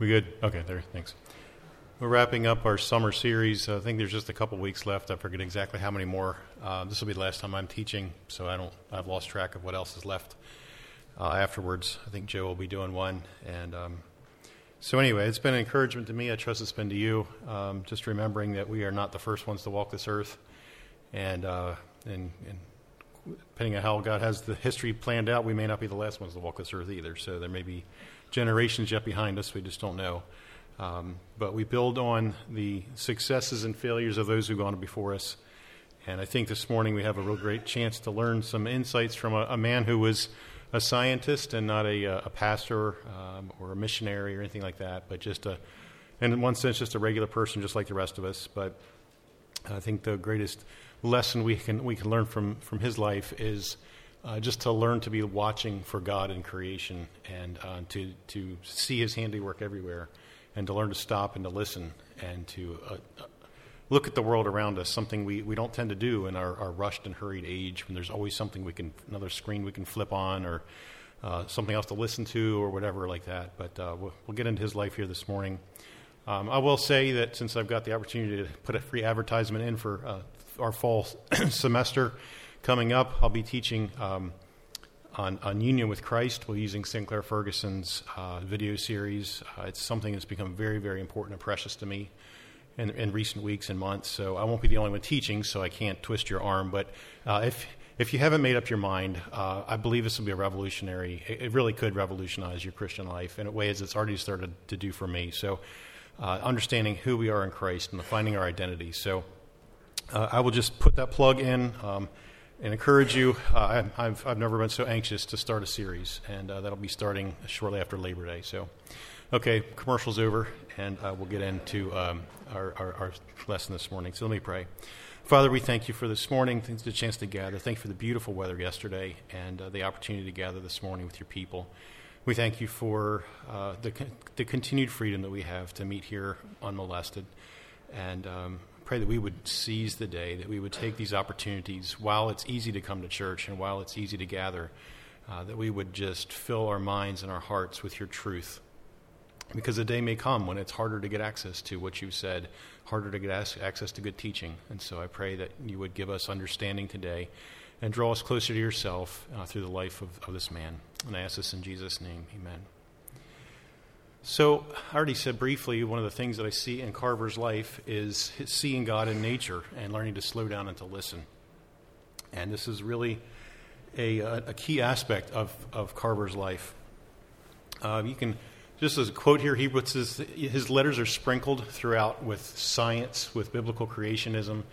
We good? Okay, there. Thanks. We're wrapping up our summer series. I think there's just a couple weeks left. I forget exactly how many more. Uh, this will be the last time I'm teaching, so I don't. I've lost track of what else is left uh, afterwards. I think Joe will be doing one, and um, so anyway, it's been an encouragement to me. I trust it's been to you. Um, just remembering that we are not the first ones to walk this earth, and uh, and, and depending on how God has the history planned out, we may not be the last ones to walk this earth either. So there may be generations yet behind us. We just don't know. Um, but we build on the successes and failures of those who've gone before us. And I think this morning we have a real great chance to learn some insights from a, a man who was a scientist and not a, a pastor um, or a missionary or anything like that, but just a, and in one sense, just a regular person, just like the rest of us. But I think the greatest lesson we can we can learn from from his life is uh, just to learn to be watching for God in creation and uh, to to see His handiwork everywhere, and to learn to stop and to listen and to uh, uh, look at the world around us. Something we, we don't tend to do in our, our, rushed and hurried age when there's always something we can another screen we can flip on or uh, something else to listen to or whatever like that. But uh, we'll, we'll, get into his life here this morning. Um, I will say that since I've got the opportunity to put a free advertisement in for our fall semester coming up, I'll be teaching um, on, on, union with Christ. We're using Sinclair Ferguson's uh, video series. Uh, it's something that's become very, very important and precious to me in, in, recent weeks and months. So I won't be the only one teaching, so I can't twist your arm. But uh, if if you haven't made up your mind, uh, I believe this will be a revolutionary. It, it, really could revolutionize your Christian life in a way as it's already started to do for me. So, uh, understanding who we are in Christ and finding our identity. So, uh, I will just put that plug in. Um, and encourage you. Uh, I, have I've never been so anxious to start a series, and uh, that'll be starting shortly after Labor Day. So, okay, commercial's over, and uh, we'll get into um, our, our, our, lesson this morning. So let me pray. Father, we thank you for this morning, thanks for the chance to gather. Thank you for the beautiful weather yesterday and uh, the opportunity to gather this morning with your people. We thank you for uh, the, the continued freedom that we have to meet here unmolested. And um, pray that we would seize the day, that we would take these opportunities while it's easy to come to church and while it's easy to gather, uh, that we would just fill our minds and our hearts with your truth. Because a day may come when it's harder to get access to what you've said, harder to get access to good teaching. And so I pray that you would give us understanding today and draw us closer to yourself uh, through the life of, of this man. And I ask this in Jesus' name. Amen. So, I already said briefly, one of the things that I see in Carver's life is seeing God in nature and learning to slow down and to listen. And this is really a, a key aspect of, of Carver's life. Uh, you can, just as a quote here, he puts his, his letters are sprinkled throughout with science, with biblical creationism,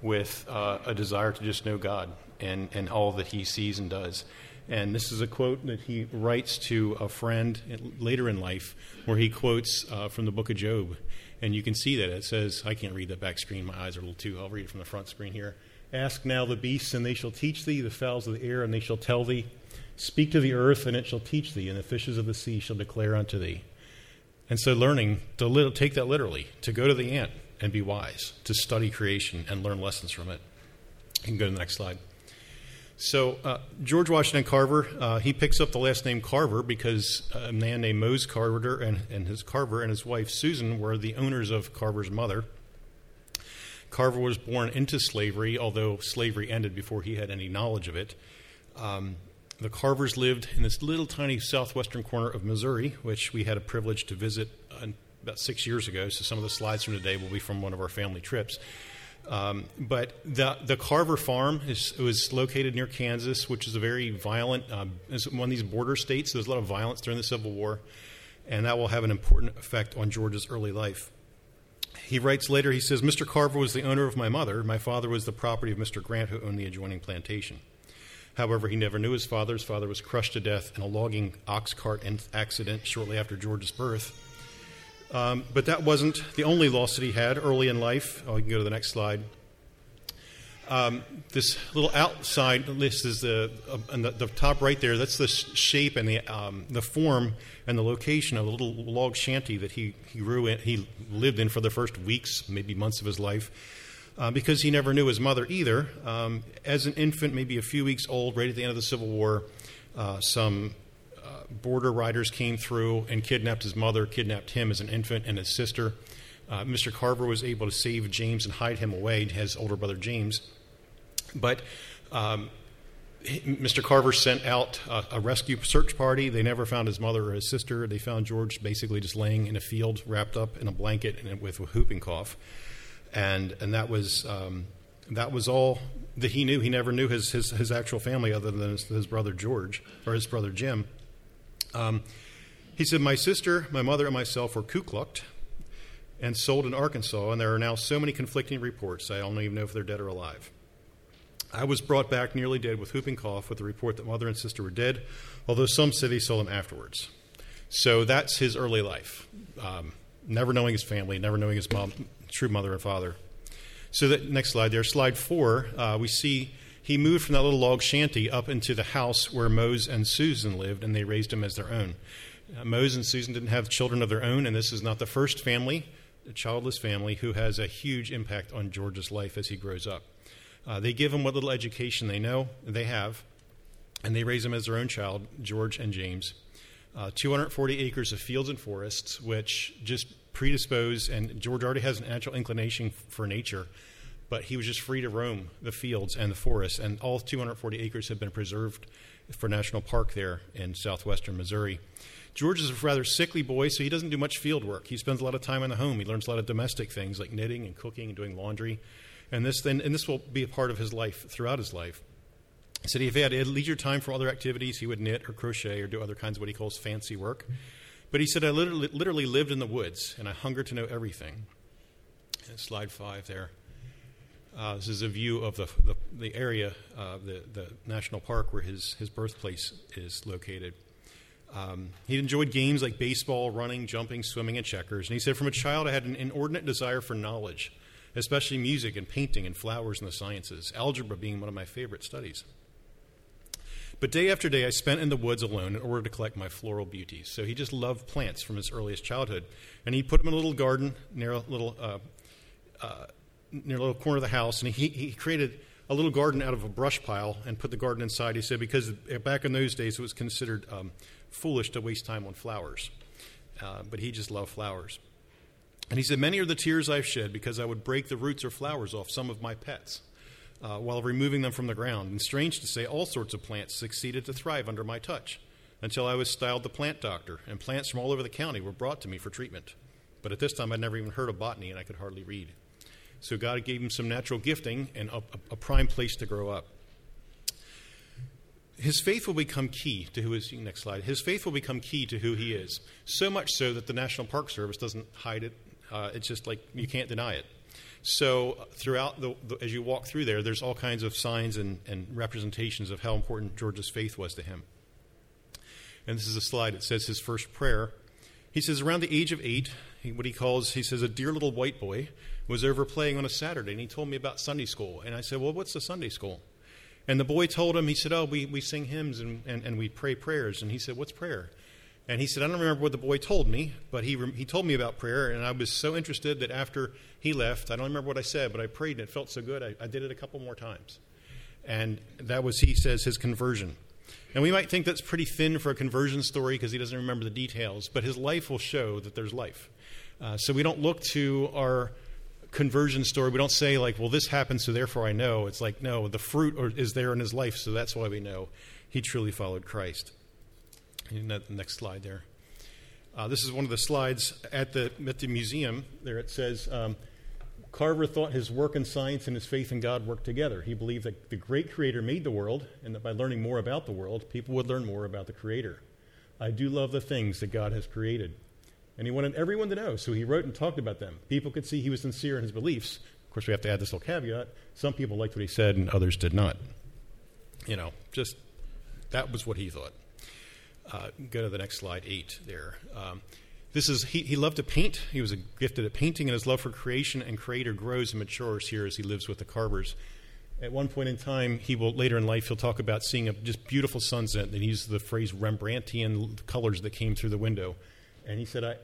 with uh, a desire to just know God and, and all that he sees and does. And this is a quote that he writes to a friend later in life, where he quotes uh, from the book of Job. And you can see that it says, I can't read the back screen, my eyes are a little too. I'll read it from the front screen here. Ask now the beasts, and they shall teach thee, the fowls of the air, and they shall tell thee. Speak to the earth, and it shall teach thee, and the fishes of the sea shall declare unto thee. And so, learning to take that literally, to go to the ant and be wise, to study creation and learn lessons from it. You can go to the next slide. So uh, George Washington Carver, uh, he picks up the last name Carver because a man named Mose Carver and, and his Carver and his wife Susan were the owners of Carver's mother. Carver was born into slavery, although slavery ended before he had any knowledge of it. Um, the Carvers lived in this little tiny southwestern corner of Missouri, which we had a privilege to visit uh, about six years ago. So some of the slides from today will be from one of our family trips. Um, but the, the Carver Farm is, was located near Kansas, which is a very violent, um, one of these border states. There's a lot of violence during the Civil War, and that will have an important effect on George's early life. He writes later, he says, Mr. Carver was the owner of my mother. My father was the property of Mr. Grant, who owned the adjoining plantation. However, he never knew his father. His father was crushed to death in a logging ox cart accident shortly after George's birth. Um, but that wasn't the only loss that he had early in life. Oh, you can go to the next slide. Um, this little outside list is the, uh, the, the, top right there. That's the shape and the um, the form and the location of a little log shanty that he he grew in, he lived in for the first weeks, maybe months of his life, uh, because he never knew his mother either. Um, as an infant, maybe a few weeks old, right at the end of the Civil War, uh, some border riders came through and kidnapped his mother, kidnapped him as an infant and his sister. Uh, Mr. Carver was able to save James and hide him away, his older brother James. But um, Mr. Carver sent out a, a, rescue search party. They never found his mother or his sister. They found George basically just laying in a field, wrapped up in a blanket and with a whooping cough, and and that was um, that was all that he knew. He never knew his his, his actual family other than his, his, brother George or his brother Jim. Um, he said, "My sister, my mother, and myself were ku and sold in Arkansas, and there are now so many conflicting reports. I don't even know if they're dead or alive." I was brought back nearly dead with whooping cough with the report that mother and sister were dead, although some said he saw them afterwards. So that's his early life. Um, never knowing his family, never knowing his mom, true mother and father. So that next slide there, slide four, uh, we see he moved from that little log shanty up into the house where Mose and Susan lived, and they raised him as their own. Uh, Mose and Susan didn't have children of their own, and this is not the first family, a childless family, who has a huge impact on George's life as he grows up. Uh, they give him what little education they know they have, and they raise him as their own child, George and James. Uh, 240 acres of fields and forests, which just predispose, and George already has an natural inclination for nature, but he was just free to roam the fields and the forests, and all 240 acres have been preserved for national park there in southwestern Missouri. George is a rather sickly boy, so he doesn't do much field work. He spends a lot of time in the home. He learns a lot of domestic things like knitting and cooking and doing laundry. And this, then, and this will be a part of his life throughout his life. He said if he had leisure time for other activities, he would knit or crochet or do other kinds of what he calls fancy work. But he said, I literally, literally lived in the woods and I hungered to know everything. And slide five there. Uh, this is a view of the, the, the area, uh, the, the national park where his, his birthplace is located. Um, he enjoyed games like baseball, running, jumping, swimming, and checkers. And he said, From a child, I had an inordinate desire for knowledge especially music and painting and flowers and the sciences, algebra being one of my favorite studies. But day after day, I spent in the woods alone in order to collect my floral beauties. So he just loved plants from his earliest childhood. And he put them in a little garden near a little, uh, uh, near a little corner of the house, and he, he created a little garden out of a brush pile and put the garden inside. He said because back in those days it was considered um, foolish to waste time on flowers. Uh, but he just loved flowers. And he said, Many are the tears I've shed because I would break the roots or flowers off some of my pets uh, while removing them from the ground. And strange to say, all sorts of plants succeeded to thrive under my touch until I was styled the plant doctor, and plants from all over the county were brought to me for treatment. But at this time, I'd never even heard of botany, and I could hardly read. So God gave him some natural gifting and a, a prime place to grow up. His faith will become key to who is. Next slide. His faith will become key to who he is. So much so that the National Park Service doesn't hide it uh, it's just like you can't deny it. So throughout the, the, as you walk through there, there's all kinds of signs and, and representations of how important George's faith was to him. And this is a slide. It says his first prayer. He says around the age of eight, he, what he calls, he says, a dear little white boy was over playing on a Saturday, and he told me about Sunday school. And I said, well, what's the Sunday school? And the boy told him, he said, oh, we, we sing hymns and, and, and we pray prayers. And he said, what's prayer? And he said, I don't remember what the boy told me, but he, he told me about prayer, and I was so interested that after he left, I don't remember what I said, but I prayed, and it felt so good, I, I did it a couple more times. And that was, he says, his conversion. And we might think that's pretty thin for a conversion story because he doesn't remember the details, but his life will show that there's life. Uh, so we don't look to our conversion story. We don't say, like, well, this happened, so therefore I know. It's like, no, the fruit is there in his life, so that's why we know he truly followed Christ. Next slide there. Uh, this is one of the slides at the, at the museum. There it says um, Carver thought his work in science and his faith in God worked together. He believed that the great creator made the world, and that by learning more about the world, people would learn more about the creator. I do love the things that God has created. And he wanted everyone to know, so he wrote and talked about them. People could see he was sincere in his beliefs. Of course, we have to add this little caveat some people liked what he said, and others did not. You know, just that was what he thought. Uh, go to the next slide, eight there. Um, this is he, he loved to paint. He was gifted at painting, and his love for creation and creator grows and matures here as he lives with the Carvers. At one point in time, he will later in life he'll talk about seeing a just beautiful sunset. And he uses the phrase Rembrandtian colors that came through the window. And he said, I,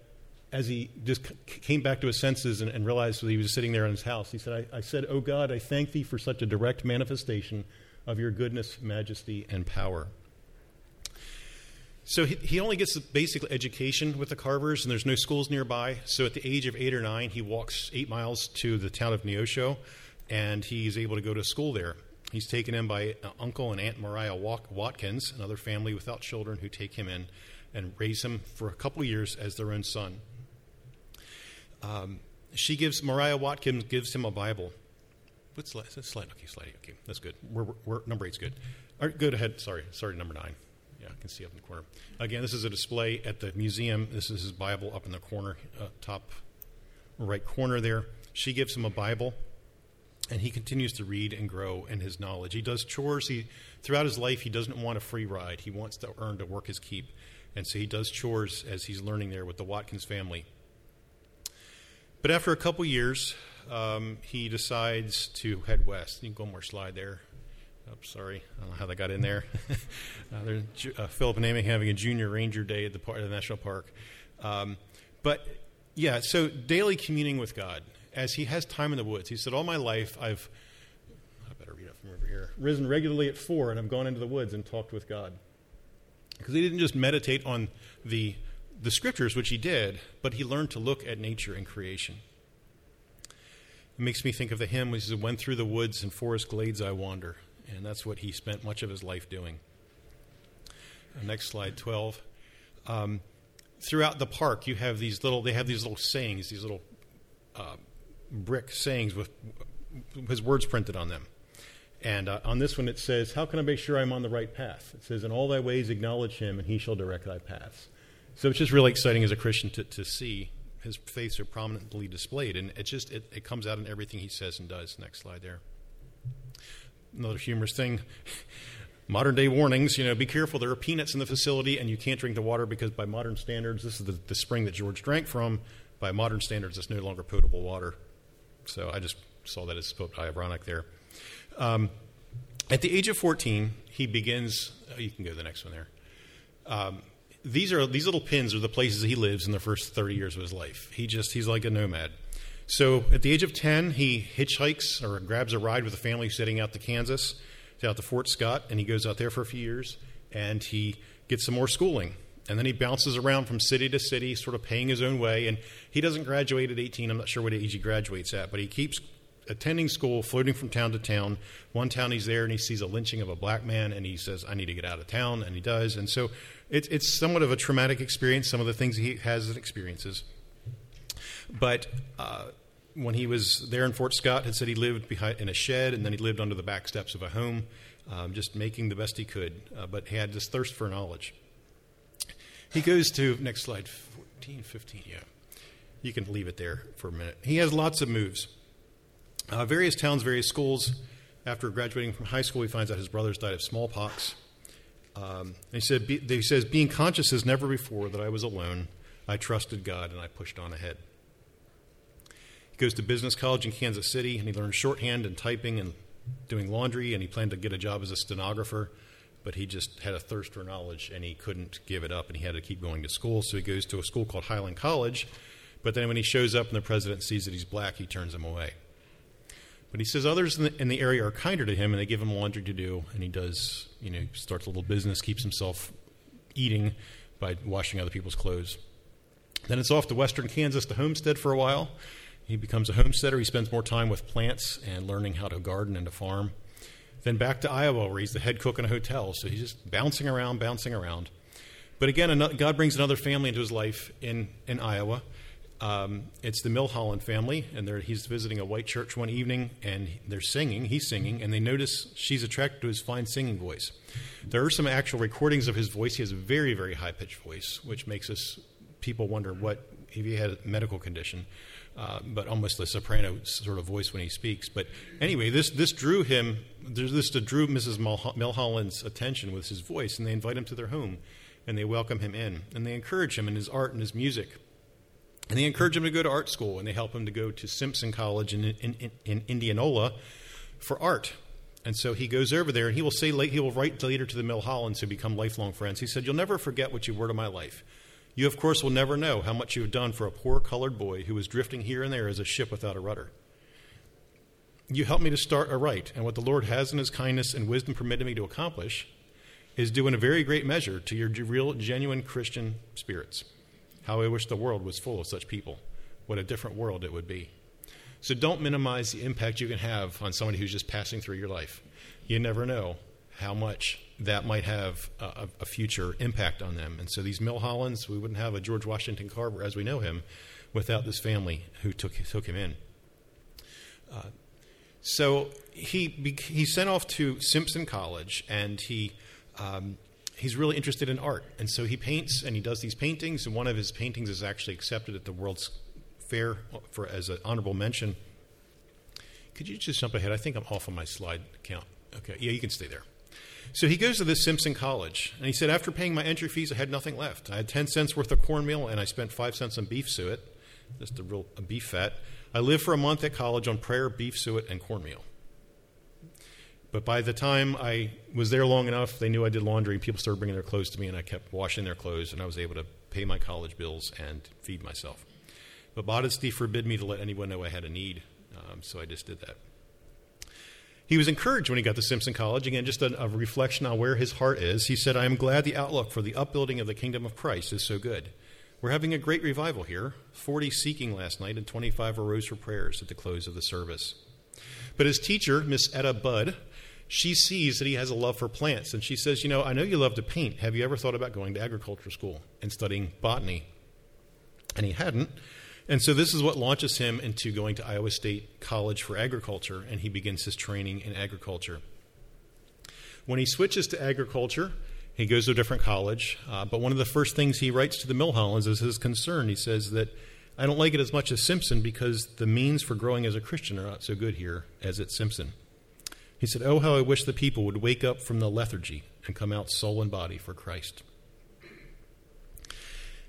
as he just came back to his senses and, and realized that he was sitting there in his house, he said, I, I said, Oh God, I thank thee for such a direct manifestation of your goodness, majesty, and power. So he, he only gets the basic education with the Carvers, and there's no schools nearby. So at the age of eight or nine, he walks eight miles to the town of Neosho, and he's able to go to school there. He's taken in by uh, Uncle and Aunt Mariah Watkins, another family without children who take him in and raise him for a couple years as their own son. Um, she gives Mariah Watkins gives him a Bible. What's slide? slide? Okay, sliding. Okay, that's good. We're, we're, number eight's good. All right, go ahead. Sorry, sorry. Number nine. Yeah, I can see up in the corner. Again, this is a display at the museum. This is his Bible up in the corner, uh, top right corner there. She gives him a Bible and he continues to read and grow in his knowledge. He does chores. He throughout his life he doesn't want a free ride. He wants to earn to work his keep, and so he does chores as he's learning there with the Watkins family. But after a couple years, um, he decides to head west. You can go more slide there. Oh, sorry, I don't know how that got in there. uh, there's uh, Philip and Amy having a junior ranger day at the, par- the national park. Um, but yeah, so daily communing with God as he has time in the woods. He said, All my life I've, I better read it from over here, risen regularly at four and I've gone into the woods and talked with God. Because he didn't just meditate on the, the scriptures, which he did, but he learned to look at nature and creation. It makes me think of the hymn which says, When through the woods and forest glades I wander. And that's what he spent much of his life doing. Uh, next slide, 12. Um, throughout the park, you have these little, they have these little sayings, these little uh, brick sayings with his words printed on them. And uh, on this one, it says, How can I make sure I'm on the right path? It says, In all thy ways acknowledge him, and he shall direct thy paths. So it's just really exciting as a Christian to, to see his faith so prominently displayed. And it just it, it comes out in everything he says and does. Next slide there. Another humorous thing. modern day warnings, you know, be careful. There are peanuts in the facility, and you can't drink the water because, by modern standards, this is the, the spring that George drank from. By modern standards, it's no longer potable water. So I just saw that as ironic there. Um, at the age of 14, he begins. Oh, you can go to the next one there. Um, these are these little pins are the places he lives in the first 30 years of his life. He just he's like a nomad. So at the age of 10, he hitchhikes or grabs a ride with a family setting out to Kansas, out to Fort Scott, and he goes out there for a few years and he gets some more schooling. And then he bounces around from city to city, sort of paying his own way. And he doesn't graduate at 18. I'm not sure what age he graduates at, but he keeps attending school, floating from town to town. One town he's there and he sees a lynching of a black man, and he says, I need to get out of town. And he does. And so it's, it's somewhat of a traumatic experience, some of the things he has and experiences. But uh, when he was there in Fort Scott, had said he lived behind, in a shed, and then he lived under the back steps of a home, um, just making the best he could. Uh, but he had this thirst for knowledge. He goes to, next slide, 14, 15, yeah. You can leave it there for a minute. He has lots of moves. Uh, various towns, various schools. After graduating from high school, he finds out his brothers died of smallpox. Um, he, said, be, he says, being conscious as never before that I was alone, I trusted God and I pushed on ahead. He goes to business college in Kansas City and he learns shorthand and typing and doing laundry and he planned to get a job as a stenographer but he just had a thirst for knowledge and he couldn't give it up and he had to keep going to school. So he goes to a school called Highland College, but then when he shows up and the president sees that he's black, he turns him away. But he says others in the, in the area are kinder to him and they give him laundry to do, and he does, you know, starts a little business, keeps himself eating by washing other people's clothes. Then it's off to western Kansas to homestead for a while. He becomes a homesteader. He spends more time with plants and learning how to garden and to farm. Then back to Iowa, where he's the head cook in a hotel. So he's just bouncing around, bouncing around. But again, God brings another family into his life in, in Iowa. Um, it's the Milholland family, and he's visiting a white church one evening, and they're singing. He's singing, and they notice she's attracted to his fine singing voice. There are some actual recordings of his voice. He has a very, very high pitched voice, which makes us people wonder what if he had a medical condition. Uh, but almost a soprano sort of voice when he speaks. But anyway, this this drew him. This drew Mrs. Milholland's attention with his voice, and they invite him to their home, and they welcome him in, and they encourage him in his art and his music. And they encourage him to go to art school, and they help him to go to Simpson College in, in, in, in Indianola for art. And so he goes over there, and he will say, he will write later to the Milhollands, who become lifelong friends. He said, "You'll never forget what you were to my life. You, of course, will never know how much you have done for a poor colored boy who was drifting here and there as a ship without a rudder. You helped me to start aright, and what the Lord has in His kindness and wisdom permitted me to accomplish is due in a very great measure to your real, genuine Christian spirits. How I wish the world was full of such people. What a different world it would be. So don't minimize the impact you can have on somebody who's just passing through your life. You never know how much that might have a, a, future impact on them. And so these Milhollands, we wouldn't have a George Washington Carver as we know him without this family who took, took him in. Uh, so he, he sent off to Simpson College and he, um, he's really interested in art. And so he paints and he does these paintings. And one of his paintings is actually accepted at the World's Fair for, as an honorable mention. Could you just jump ahead? I think I'm off on my slide count. Okay, yeah, you can stay there. So he goes to this Simpson College, and he said, after paying my entry fees, I had nothing left. I had 10 cents worth of cornmeal, and I spent 5 cents on beef suet, just a real a beef fat. I lived for a month at college on prayer, beef suet, and cornmeal. But by the time I was there long enough, they knew I did laundry. People started bringing their clothes to me, and I kept washing their clothes, and I was able to pay my college bills and feed myself. But modesty forbid me to let anyone know I had a need, um, so I just did that. He was encouraged when he got to Simpson College. Again, just a, a, reflection on where his heart is. He said, I am glad the outlook for the upbuilding of the kingdom of Christ is so good. We're having a great revival here 40 seeking last night, and 25 arose for prayers at the close of the service. But his teacher, Miss Etta Budd, she sees that he has a love for plants, and she says, You know, I know you love to paint. Have you ever thought about going to agriculture school and studying botany? And he hadn't. And so this is what launches him into going to Iowa State College for Agriculture, and he begins his training in agriculture. When he switches to agriculture, he goes to a different college. Uh, but one of the first things he writes to the Milhollands is his concern. He says that I don't like it as much as Simpson because the means for growing as a Christian are not so good here as at Simpson. He said, Oh, how I wish the people would wake up from the lethargy and come out soul and body for Christ.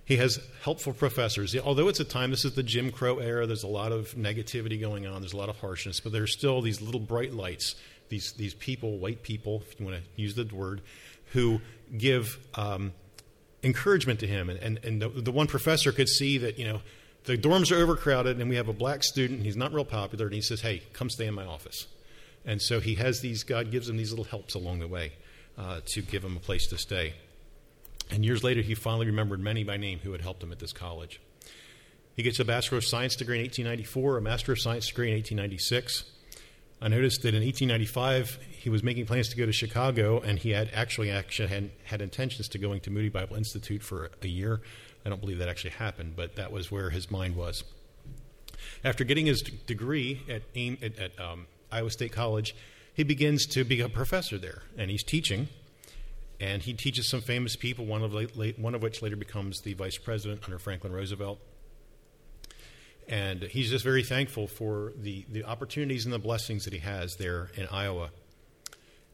He has helpful professors. Although it's a time, this is the Jim Crow era, there's a lot of negativity going on, there's a lot of harshness, but there's still these little bright lights, these, these people, white people, if you want to use the word, who give um, encouragement to him. And, and, and the, the one professor could see that, you know, the dorms are overcrowded and we have a black student, he's not real popular, and he says, hey, come stay in my office. And so he has these, God gives him these little helps along the way uh, to give him a place to stay. And years later, he finally remembered many by name who had helped him at this college. He gets a Bachelor of Science degree in 1894, a Master of Science degree in 1896. I noticed that in 1895, he was making plans to go to Chicago, and he had actually, actually had, had intentions to going to Moody Bible Institute for a year. I don't believe that actually happened, but that was where his mind was. After getting his degree at, Ames, at, at um, Iowa State College, he begins to be a professor there, and he's teaching and he teaches some famous people, one of, late, one of which later becomes the vice president under Franklin Roosevelt. And he's just very thankful for the, the opportunities and the blessings that he has there in Iowa.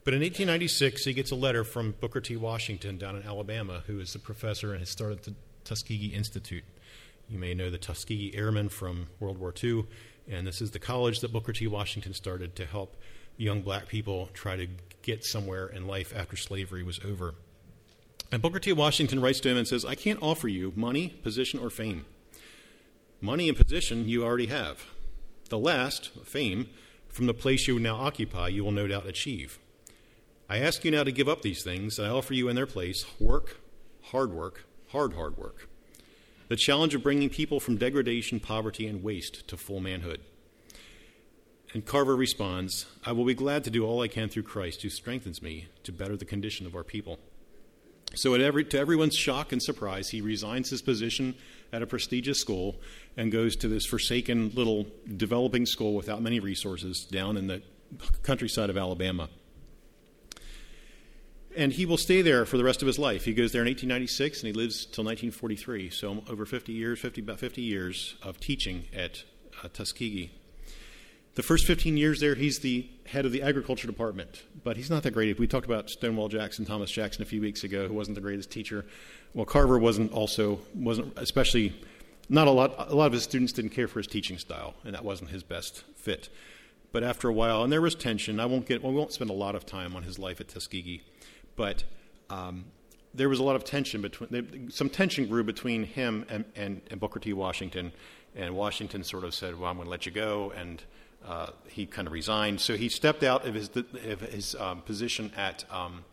But in 1896, he gets a letter from Booker T. Washington down in Alabama, who is the professor and has started the Tuskegee Institute. You may know the Tuskegee Airmen from World War II, and this is the college that Booker T. Washington started to help young black people try to get somewhere in life after slavery was over. And Booker T. Washington writes to him and says, I can't offer you money, position, or fame. Money and position you already have. The last, fame, from the place you now occupy, you will no doubt achieve. I ask you now to give up these things, and I offer you in their place work, hard work, hard, hard work. The challenge of bringing people from degradation, poverty, and waste to full manhood. And Carver responds, I will be glad to do all I can through Christ who strengthens me to better the condition of our people. So, every, to everyone's shock and surprise, he resigns his position at a prestigious school and goes to this forsaken little developing school without many resources down in the countryside of Alabama. And he will stay there for the rest of his life. He goes there in 1896 and he lives till 1943. So, over 50 years, 50, about 50 years of teaching at uh, Tuskegee. The first 15 years there, he's the head of the agriculture department, but he's not that great. We talked about Stonewall Jackson, Thomas Jackson, a few weeks ago, who wasn't the greatest teacher. Well, Carver wasn't also wasn't especially not a lot. A lot of his students didn't care for his teaching style, and that wasn't his best fit. But after a while, and there was tension. I won't get. Well, we won't spend a lot of time on his life at Tuskegee, but um, there was a lot of tension between. Some tension grew between him and, and, and Booker T. Washington, and Washington sort of said, "Well, I'm going to let you go," and uh, he kind of resigned. So he stepped out of his, of his um, position at, um,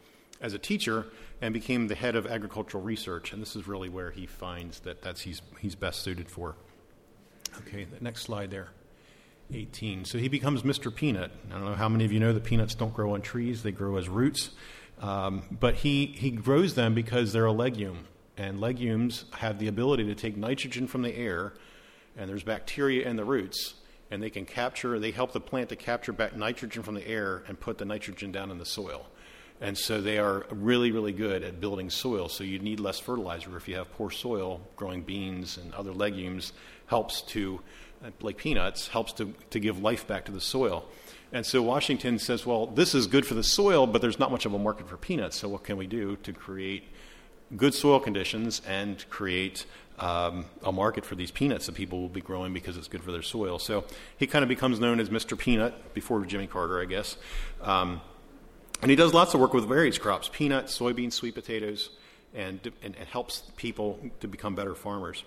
as a teacher and became the head of agricultural research. And this is really where he finds that that's he's, he's best suited for. Okay, the next slide there. 18. So he becomes Mr. Peanut. I don't know how many of you know that peanuts don't grow on trees, they grow as roots. Um, but he, he grows them because they're a legume. And legumes have the ability to take nitrogen from the air, and there's bacteria in the roots, and they can capture, they help the plant to capture back nitrogen from the air and put the nitrogen down in the soil. And so they are really, really good at building soil. So you need less fertilizer if you have poor soil. Growing beans and other legumes helps to, like peanuts, helps to, to give life back to the soil. And so Washington says, well, this is good for the soil, but there's not much of a market for peanuts. So what can we do to create good soil conditions and create um, a market for these peanuts that people will be growing because it's good for their soil? So he kind of becomes known as Mr. Peanut before Jimmy Carter, I guess. Um, and he does lots of work with various crops peanuts, soybeans, sweet potatoes, and, and, and helps people to become better farmers.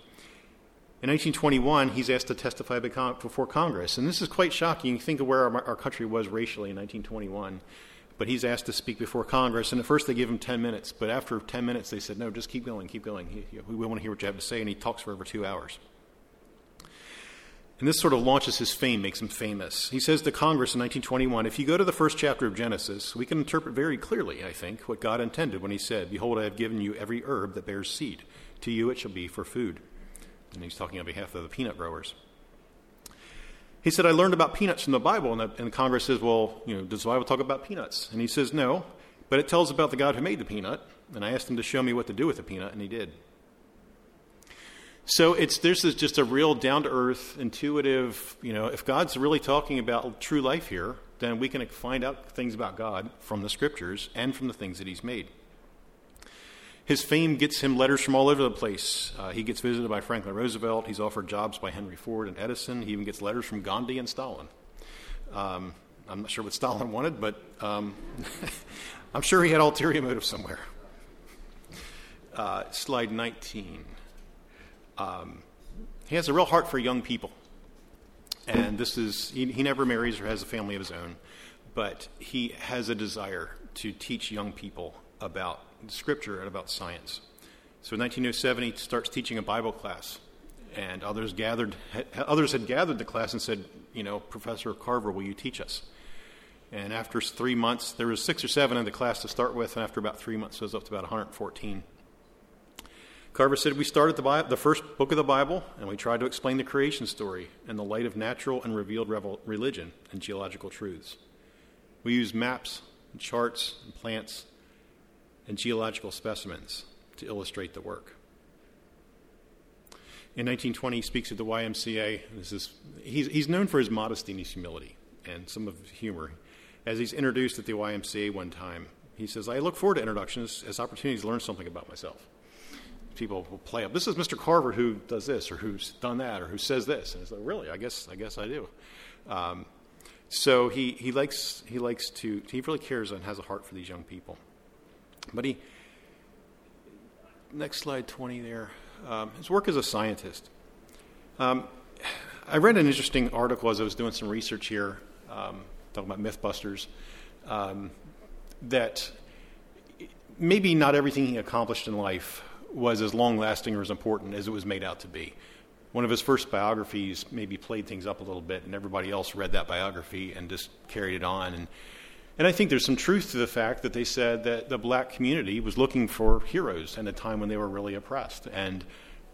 In 1921, he's asked to testify before Congress. And this is quite shocking. You think of where our, our, country was racially in 1921. But he's asked to speak before Congress. And at first, they give him 10 minutes. But after 10 minutes, they said, no, just keep going, keep going. we want to hear what you have to say. And he talks for over two hours. And this sort of launches his fame, makes him famous. He says to Congress in 1921 if you go to the first chapter of Genesis, we can interpret very clearly, I think, what God intended when he said, Behold, I have given you every herb that bears seed. To you it shall be for food. And he's talking on behalf of the peanut growers. He said, I learned about peanuts from the Bible. And, the, and Congress says, Well, you know, does the Bible talk about peanuts? And he says, No, but it tells about the God who made the peanut. And I asked him to show me what to do with the peanut, and he did. So it's this is just a real down to earth, intuitive. You know, if God's really talking about true life here, then we can find out things about God from the scriptures and from the things that He's made. His fame gets him letters from all over the place. Uh, he gets visited by Franklin Roosevelt. He's offered jobs by Henry Ford and Edison. He even gets letters from Gandhi and Stalin. Um, I'm not sure what Stalin wanted, but um, I'm sure he had ulterior motive somewhere. Uh, slide 19. Um, he has a real heart for young people. And this is, he, he never marries or has a family of his own, but he has a desire to teach young people about Scripture and about science. So in 1907, he starts teaching a Bible class, and others gathered. Others had gathered the class and said, "You know, Professor Carver, will you teach us?" And after three months, there was six or seven in the class to start with, and after about three months, it was up to about 114. Carver said, We started the, Bible, the first book of the Bible, and we tried to explain the creation story in the light of natural and revealed revel- religion and geological truths. We used maps, and charts, and plants, and geological specimens to illustrate the work. In 1920, he speaks at the YMCA. This is, he's, he's known for his modesty and his humility and some of his humor. As he's introduced at the YMCA one time, he says, I look forward to introductions as opportunities to learn something about myself people will play up. This is Mr. Carver who does this, or who's done that, or who says this. And it's like, really? I guess I guess I do. Um, so he, he likes he likes to he really cares and has a heart for these young people. But he next slide twenty there. Um, his work as a scientist. Um, I read an interesting article as I was doing some research here, um, talking about MythBusters, um, that maybe not everything he accomplished in life was as long lasting or as important as it was made out to be. One of his first biographies maybe played things up a little bit, and everybody else read that biography and just carried it on. And, and I think there's some truth to the fact that they said that the black community was looking for heroes in a time when they were really oppressed. And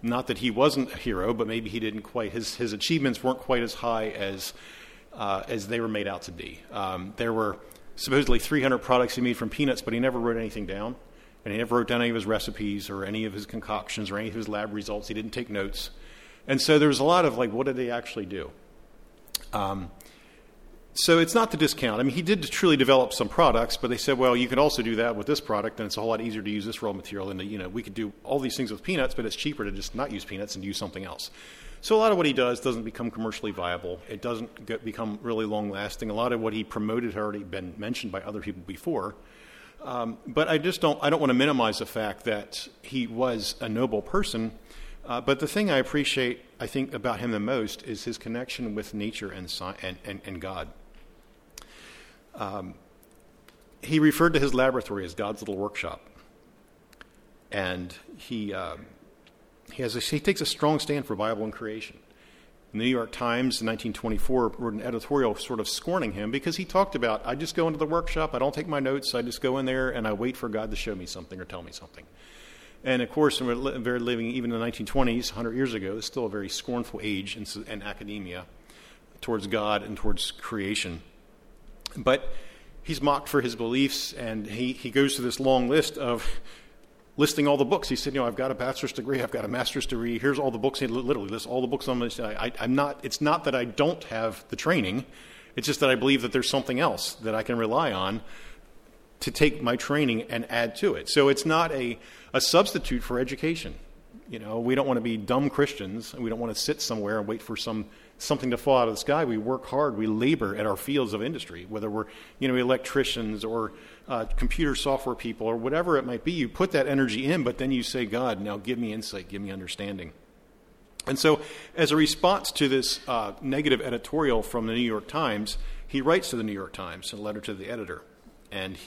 not that he wasn't a hero, but maybe he didn't quite, his, his achievements weren't quite as high as, uh, as they were made out to be. Um, there were supposedly 300 products he made from peanuts, but he never wrote anything down and he never wrote down any of his recipes or any of his concoctions or any of his lab results. He didn't take notes. And so there was a lot of like, what did they actually do? Um, so it's not the discount. I mean, he did truly develop some products, but they said, well, you could also do that with this product, and it's a whole lot easier to use this raw material. And you know, we could do all these things with peanuts, but it's cheaper to just not use peanuts and use something else. So a lot of what he does doesn't become commercially viable. It doesn't get, become really long lasting. A lot of what he promoted had already been mentioned by other people before. Um, but I just don't, I don't want to minimize the fact that he was a noble person. Uh, but the thing I appreciate, I think, about him the most is his connection with nature and, and, and, and God. Um, he referred to his laboratory as God's little workshop. And he, uh, he, has a, he takes a strong stand for Bible and creation. The New York Times in 1924 wrote an editorial sort of scorning him because he talked about I just go into the workshop, I don't take my notes, I just go in there and I wait for God to show me something or tell me something. And of course, we're very living even in the 1920s, 100 years ago, it's still a very scornful age in, in academia towards God and towards creation. But he's mocked for his beliefs, and he, he goes through this long list of listing all the books. He said, you know, I've got a bachelor's degree, I've got a master's degree. Here's all the books. He literally lists all the books on this. I, am not. It's not that I don't have the training. It's just that I believe that there's something else that I can rely on to take my training and add to it. So it's not a, a substitute for education. You know, we don't want to be dumb Christians. We don't want to sit somewhere and wait for some something to fall out of the sky. We work hard. We labor at our fields of industry, whether we're you know electricians or uh, computer software people or whatever it might be. You put that energy in, but then you say, God, now give me insight, give me understanding. And so, as a response to this uh, negative editorial from the New York Times, he writes to the New York Times a letter to the editor. And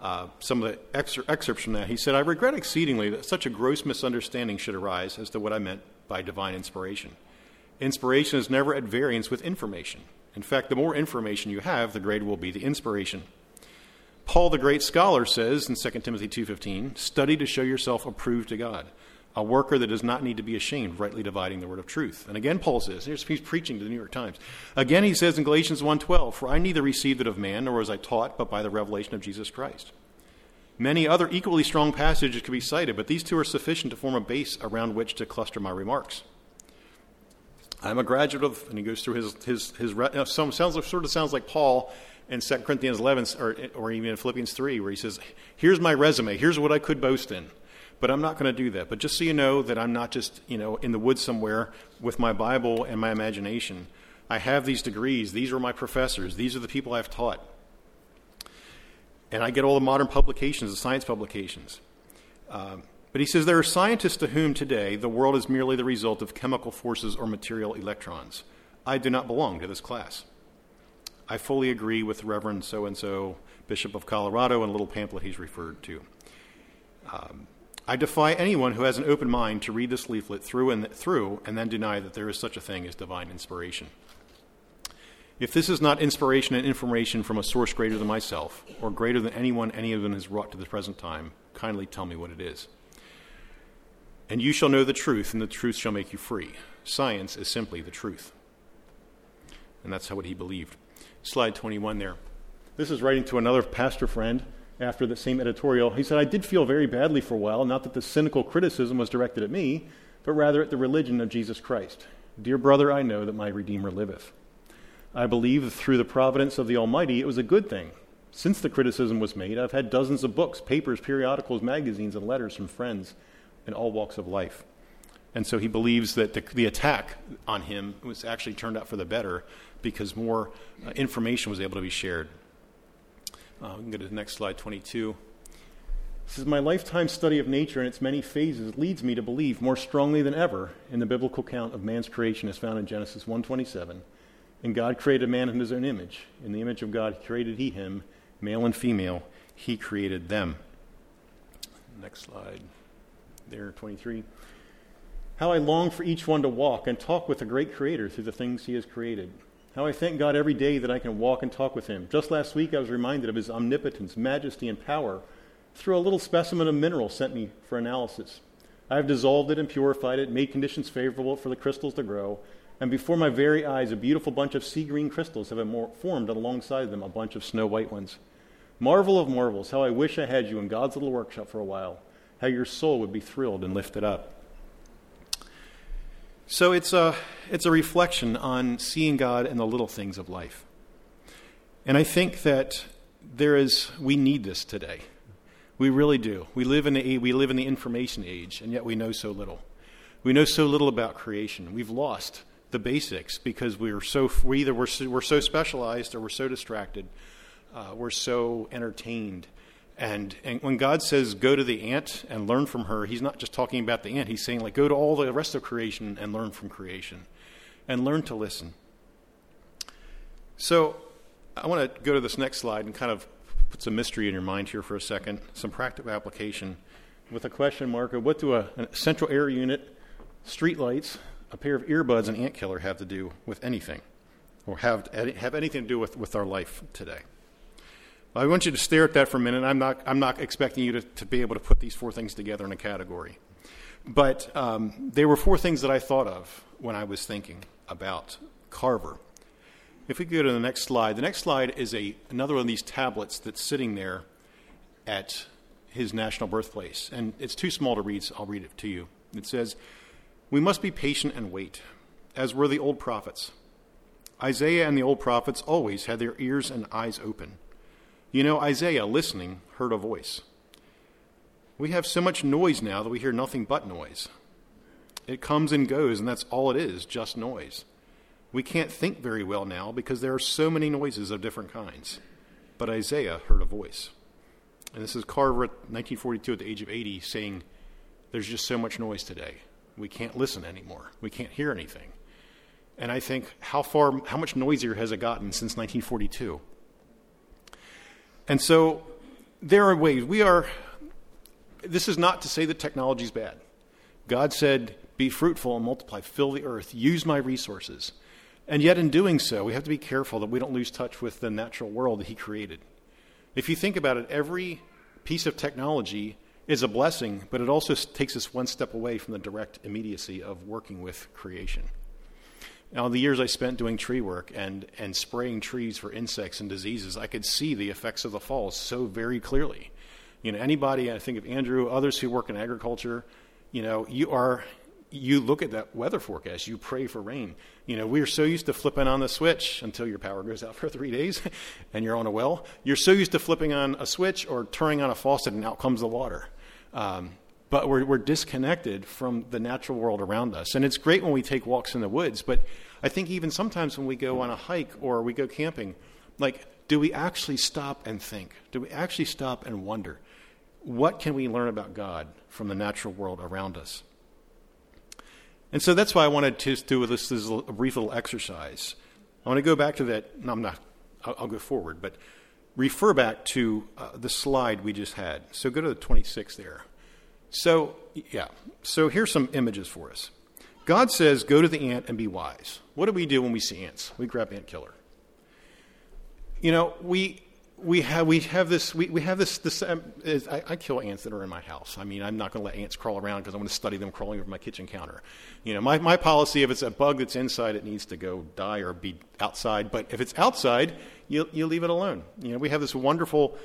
uh, some of the excer- excerpts from that, he said, I regret exceedingly that such a gross misunderstanding should arise as to what I meant by divine inspiration. Inspiration is never at variance with information. In fact, the more information you have, the greater will be the inspiration. Paul the great scholar says in 2 Timothy 2:15, "Study to show yourself approved to God, a worker that does not need to be ashamed, rightly dividing the word of truth." And again Paul says, he's preaching to the New York Times. Again he says in Galatians 1:12, "For I neither received it of man nor was I taught, but by the revelation of Jesus Christ." Many other equally strong passages could be cited, but these two are sufficient to form a base around which to cluster my remarks. I'm a graduate of, and he goes through his, his, his, his some, sounds, sort of sounds like Paul in 2 Corinthians 11, or, or even in Philippians 3, where he says, Here's my resume, here's what I could boast in. But I'm not going to do that. But just so you know that I'm not just, you know, in the woods somewhere with my Bible and my imagination. I have these degrees. These are my professors. These are the people I've taught. And I get all the modern publications, the science publications. Um, but he says there are scientists to whom today the world is merely the result of chemical forces or material electrons. I do not belong to this class. I fully agree with Reverend so and so, Bishop of Colorado, and a little pamphlet he's referred to. Um, I defy anyone who has an open mind to read this leaflet through and through and then deny that there is such a thing as divine inspiration. If this is not inspiration and information from a source greater than myself, or greater than anyone any of them has wrought to the present time, kindly tell me what it is. And you shall know the truth, and the truth shall make you free. Science is simply the truth. And that's how what he believed. Slide 21 there. This is writing to another pastor friend after the same editorial. He said, I did feel very badly for a while, not that the cynical criticism was directed at me, but rather at the religion of Jesus Christ. Dear brother, I know that my Redeemer liveth. I believe through the providence of the Almighty, it was a good thing. Since the criticism was made, I've had dozens of books, papers, periodicals, magazines, and letters from friends in all walks of life. And so he believes that the, the attack on him was actually turned out for the better because more uh, information was able to be shared. Uh, we can go to the next slide, 22. This is my lifetime study of nature and its many phases leads me to believe more strongly than ever in the biblical account of man's creation as found in Genesis 1:27. And God created man in his own image. In the image of God created he him, male and female, he created them. Next slide there, 23. How I long for each one to walk and talk with the great Creator through the things He has created. How I thank God every day that I can walk and talk with Him. Just last week, I was reminded of His omnipotence, majesty, and power through a little specimen of mineral sent me for analysis. I have dissolved it and purified it, made conditions favorable for the crystals to grow, and before my very eyes, a beautiful bunch of sea green crystals have formed, and alongside them, a bunch of snow white ones. Marvel of marvels, how I wish I had you in God's little workshop for a while how your soul would be thrilled and lifted up. So it's a, it's a reflection on seeing God in the little things of life. And I think that there is, we need this today. We really do. We live in the, we live in the information age, and yet we know so little. We know so little about creation. We've lost the basics because we're so, we either we're so, we're so specialized or we're so distracted. Uh, we're so entertained and, and when God says, go to the ant and learn from her, he's not just talking about the ant. He's saying, like, go to all the rest of creation and learn from creation and learn to listen. So I want to go to this next slide and kind of put some mystery in your mind here for a second, some practical application with a question mark of what do a, a central air unit, street lights, a pair of earbuds, and ant killer have to do with anything, or have, have anything to do with, with our life today. I want you to stare at that for a minute. I'm not, I'm not expecting you to, to be able to put these four things together in a category. But um, they were four things that I thought of when I was thinking about Carver. If we go to the next slide, the next slide is a, another one of these tablets that's sitting there at his national birthplace. And it's too small to read, so I'll read it to you. It says, We must be patient and wait, as were the old prophets. Isaiah and the old prophets always had their ears and eyes open. You know, Isaiah, listening, heard a voice. We have so much noise now that we hear nothing but noise. It comes and goes, and that's all it is just noise. We can't think very well now because there are so many noises of different kinds. But Isaiah heard a voice. And this is Carver, 1942, at the age of 80, saying, There's just so much noise today. We can't listen anymore. We can't hear anything. And I think, how far, how much noisier has it gotten since 1942? And so there are ways. We are, this is not to say that technology is bad. God said, Be fruitful and multiply, fill the earth, use my resources. And yet, in doing so, we have to be careful that we don't lose touch with the natural world that He created. If you think about it, every piece of technology is a blessing, but it also takes us one step away from the direct immediacy of working with creation. Now, the years I spent doing tree work and, and spraying trees for insects and diseases, I could see the effects of the fall so very clearly. You know, anybody, I think of Andrew, others who work in agriculture, you know, you are you look at that weather forecast, you pray for rain. You know, we're so used to flipping on the switch until your power goes out for three days and you're on a well. You're so used to flipping on a switch or turning on a faucet and out comes the water. Um, but we're, we're disconnected from the natural world around us. And it's great when we take walks in the woods, but I think even sometimes when we go on a hike or we go camping, like, do we actually stop and think? Do we actually stop and wonder? What can we learn about God from the natural world around us? And so that's why I wanted to do this, this a brief little exercise. I want to go back to that. No, I'm not. I'll, I'll go forward, but refer back to uh, the slide we just had. So go to the 26 there. So, yeah. So here's some images for us. God says, Go to the ant and be wise. What do we do when we see ants? We grab ant killer. You know, we we have we have this we, we have this this um, is, I, I, kill ants that are in my house. I mean, I'm not going to let ants crawl around because I'm going to study them crawling over my kitchen counter. You know, my my policy if it's a bug that's inside, it needs to go die or be outside. But if it's outside, you you leave it alone. You know, we have this wonderful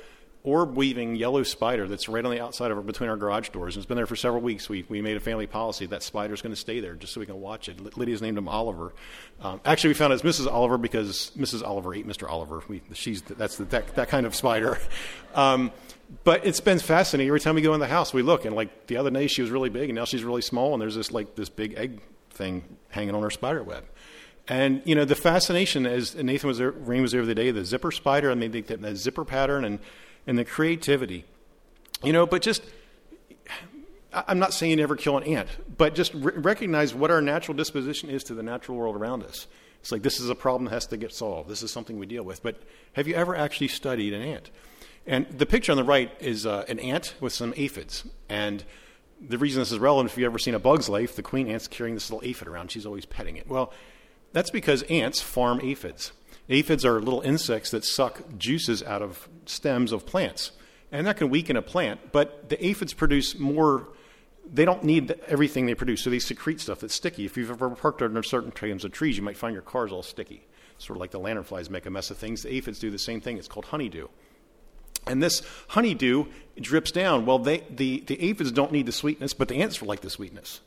orb weaving yellow spider that's right on the outside of our, between our garage doors. And it's been there for several weeks. We, we made a family policy that spider's going to stay there just so we can watch it. Lydia's named him Oliver. Um, actually, we found it's Mrs. Oliver because Mrs. Oliver ate Mr. Oliver. We, she's, that's the, that, that kind of spider. Um, but it's been fascinating. Every time we go in the house, we look, and like the other day, she was really big, and now she's really small, and there's this like this big egg thing hanging on her spider web. And you know the fascination, as Nathan was there, Rain was there the day, the zipper spider. I mean, the, the zipper pattern, and and the creativity. You know, but just, I'm not saying never kill an ant, but just re- recognize what our natural disposition is to the natural world around us. It's like this is a problem that has to get solved. This is something we deal with. But have you ever actually studied an ant? And the picture on the right is uh, an ant with some aphids. And the reason this is relevant, if you've ever seen a bug's life, the queen ant's carrying this little aphid around. She's always petting it. Well, that's because ants farm aphids. Aphids are little insects that suck juices out of stems of plants. And that can weaken a plant, but the aphids produce more, they don't need everything they produce, so they secrete stuff that's sticky. If you've ever parked under certain kinds of trees, you might find your car's all sticky. Sort of like the lanternflies make a mess of things. The aphids do the same thing. It's called honeydew. And this honeydew drips down. Well, they, the, the aphids don't need the sweetness, but the ants like the sweetness.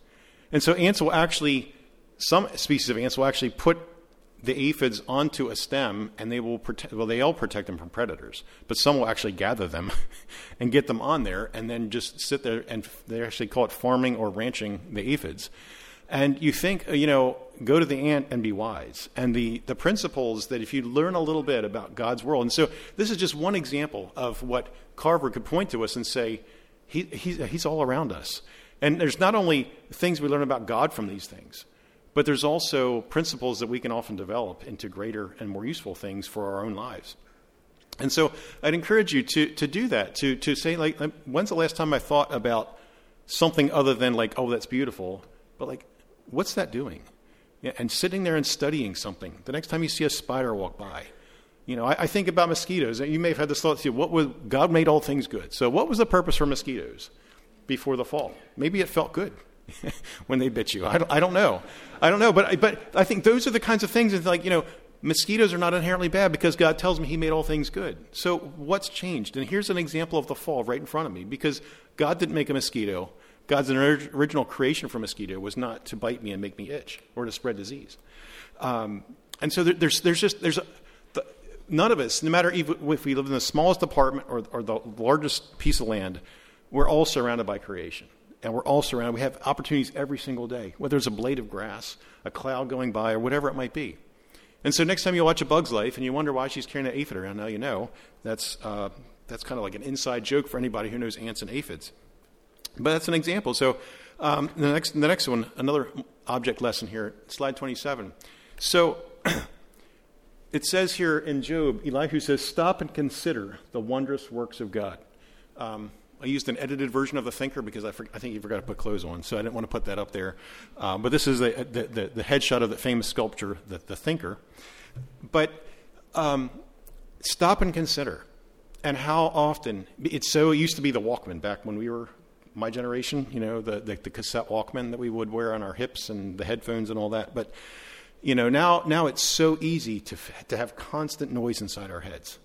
And so ants will actually, some species of ants will actually put the aphids onto a stem and they will protect well they all protect them from predators but some will actually gather them and get them on there and then just sit there and they actually call it farming or ranching the aphids. And you think uh, you know go to the ant and be wise. And the the principles that if you learn a little bit about god's world and so this is just one example of what carver could point to us and say he, he's, he's all around us. And there's not only things we learn about god from these things but there's also principles that we can often develop into greater and more useful things for our own lives. And so I'd encourage you to, to do that, to, to say, like, when's the last time I thought about something other than, like, oh, that's beautiful, but, like, what's that doing? Yeah, and sitting there and studying something. The next time you see a spider walk by, you know, I, I think about mosquitoes. You may have had this thought, see, what was, God made all things good. So what was the purpose for mosquitoes before the fall? Maybe it felt good. when they bit you. I don't, I don't know. I don't know. But, but I think those are the kinds of things It's like, you know, mosquitoes are not inherently bad because God tells me He made all things good. So what's changed? And here's an example of the fall right in front of me because God didn't make a mosquito. God's original creation for mosquito was not to bite me and make me itch or to spread disease. Um, and so there, there's, there's just, there's a, the, none of us, no matter if we live in the smallest apartment or, or the largest piece of land, we're all surrounded by creation and we're all surrounded. We have opportunities every single day, whether it's a blade of grass, a cloud going by, or whatever it might be. And so next time you watch A Bug's Life and you wonder why she's carrying an aphid around, now you know. That's, uh, that's kind of like an inside joke for anybody who knows ants and aphids. But that's an example. So um, the, next, the next one, another object lesson here, slide 27. So it says here in Job, Elihu says, Stop and consider the wondrous works of God. Um, I used an edited version of the Thinker because I, for, I, think you forgot to put clothes on, so I didn't want to put that up there. Um, but this is the, the, the, headshot of the famous sculpture, the, the Thinker. But um, stop and consider. And how often, it's so, it used to be the Walkman back when we were my generation, you know, the, the, the cassette Walkman that we would wear on our hips and the headphones and all that. But, you know, now, now it's so easy to, to have constant noise inside our heads.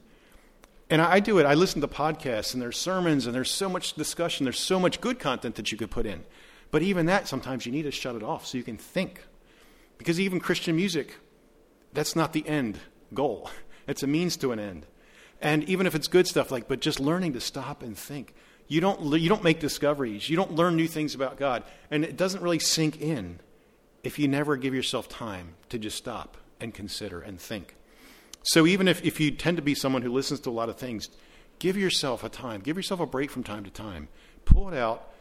And I do it. I listen to podcasts and there's sermons and there's so much discussion. There's so much good content that you could put in. But even that, sometimes you need to shut it off so you can think. Because even Christian music, that's not the end goal, it's a means to an end. And even if it's good stuff, like, but just learning to stop and think. You don't, you don't make discoveries. You don't learn new things about God. And it doesn't really sink in if you never give yourself time to just stop and consider and think. So even if, if you tend to be someone who listens to a lot of things, give yourself a time, give yourself a break from time to time. Pull it out,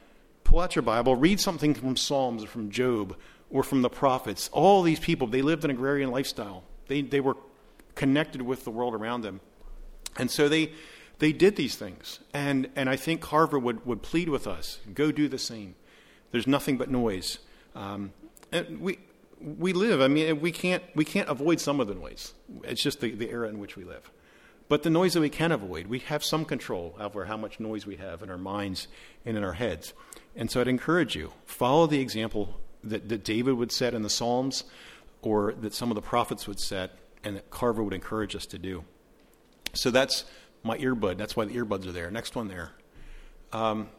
pull out your Bible, read something from Psalms or from Job or from the prophets. All these people, they lived an agrarian lifestyle. They, they were connected with the world around them. And so they, they did these things. And, and I think Carver would, would plead with us go do the same. There's nothing but noise. Um, and we, we live. I mean, we can't we can't avoid some of the noise. It's just the, the era in which we live. But the noise that we can avoid, we have some control over how much noise we have in our minds and in our heads. And so I'd encourage you follow the example that, that David would set in the Psalms, or that some of the prophets would set, and that Carver would encourage us to do. So that's my earbud. That's why the earbuds are there. Next one there. Um,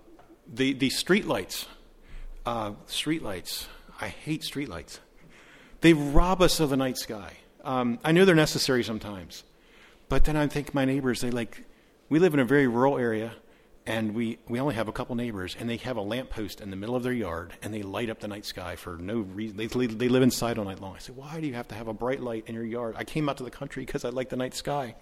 the the street lights. Uh, street lights. I hate street lights. They rob us of the night sky. Um, I know they're necessary sometimes, but then I think my neighbors, they like, we live in a very rural area, and we, we only have a couple neighbors, and they have a lamppost in the middle of their yard, and they light up the night sky for no reason. They, they live inside all night long. I said, why do you have to have a bright light in your yard? I came out to the country because I like the night sky.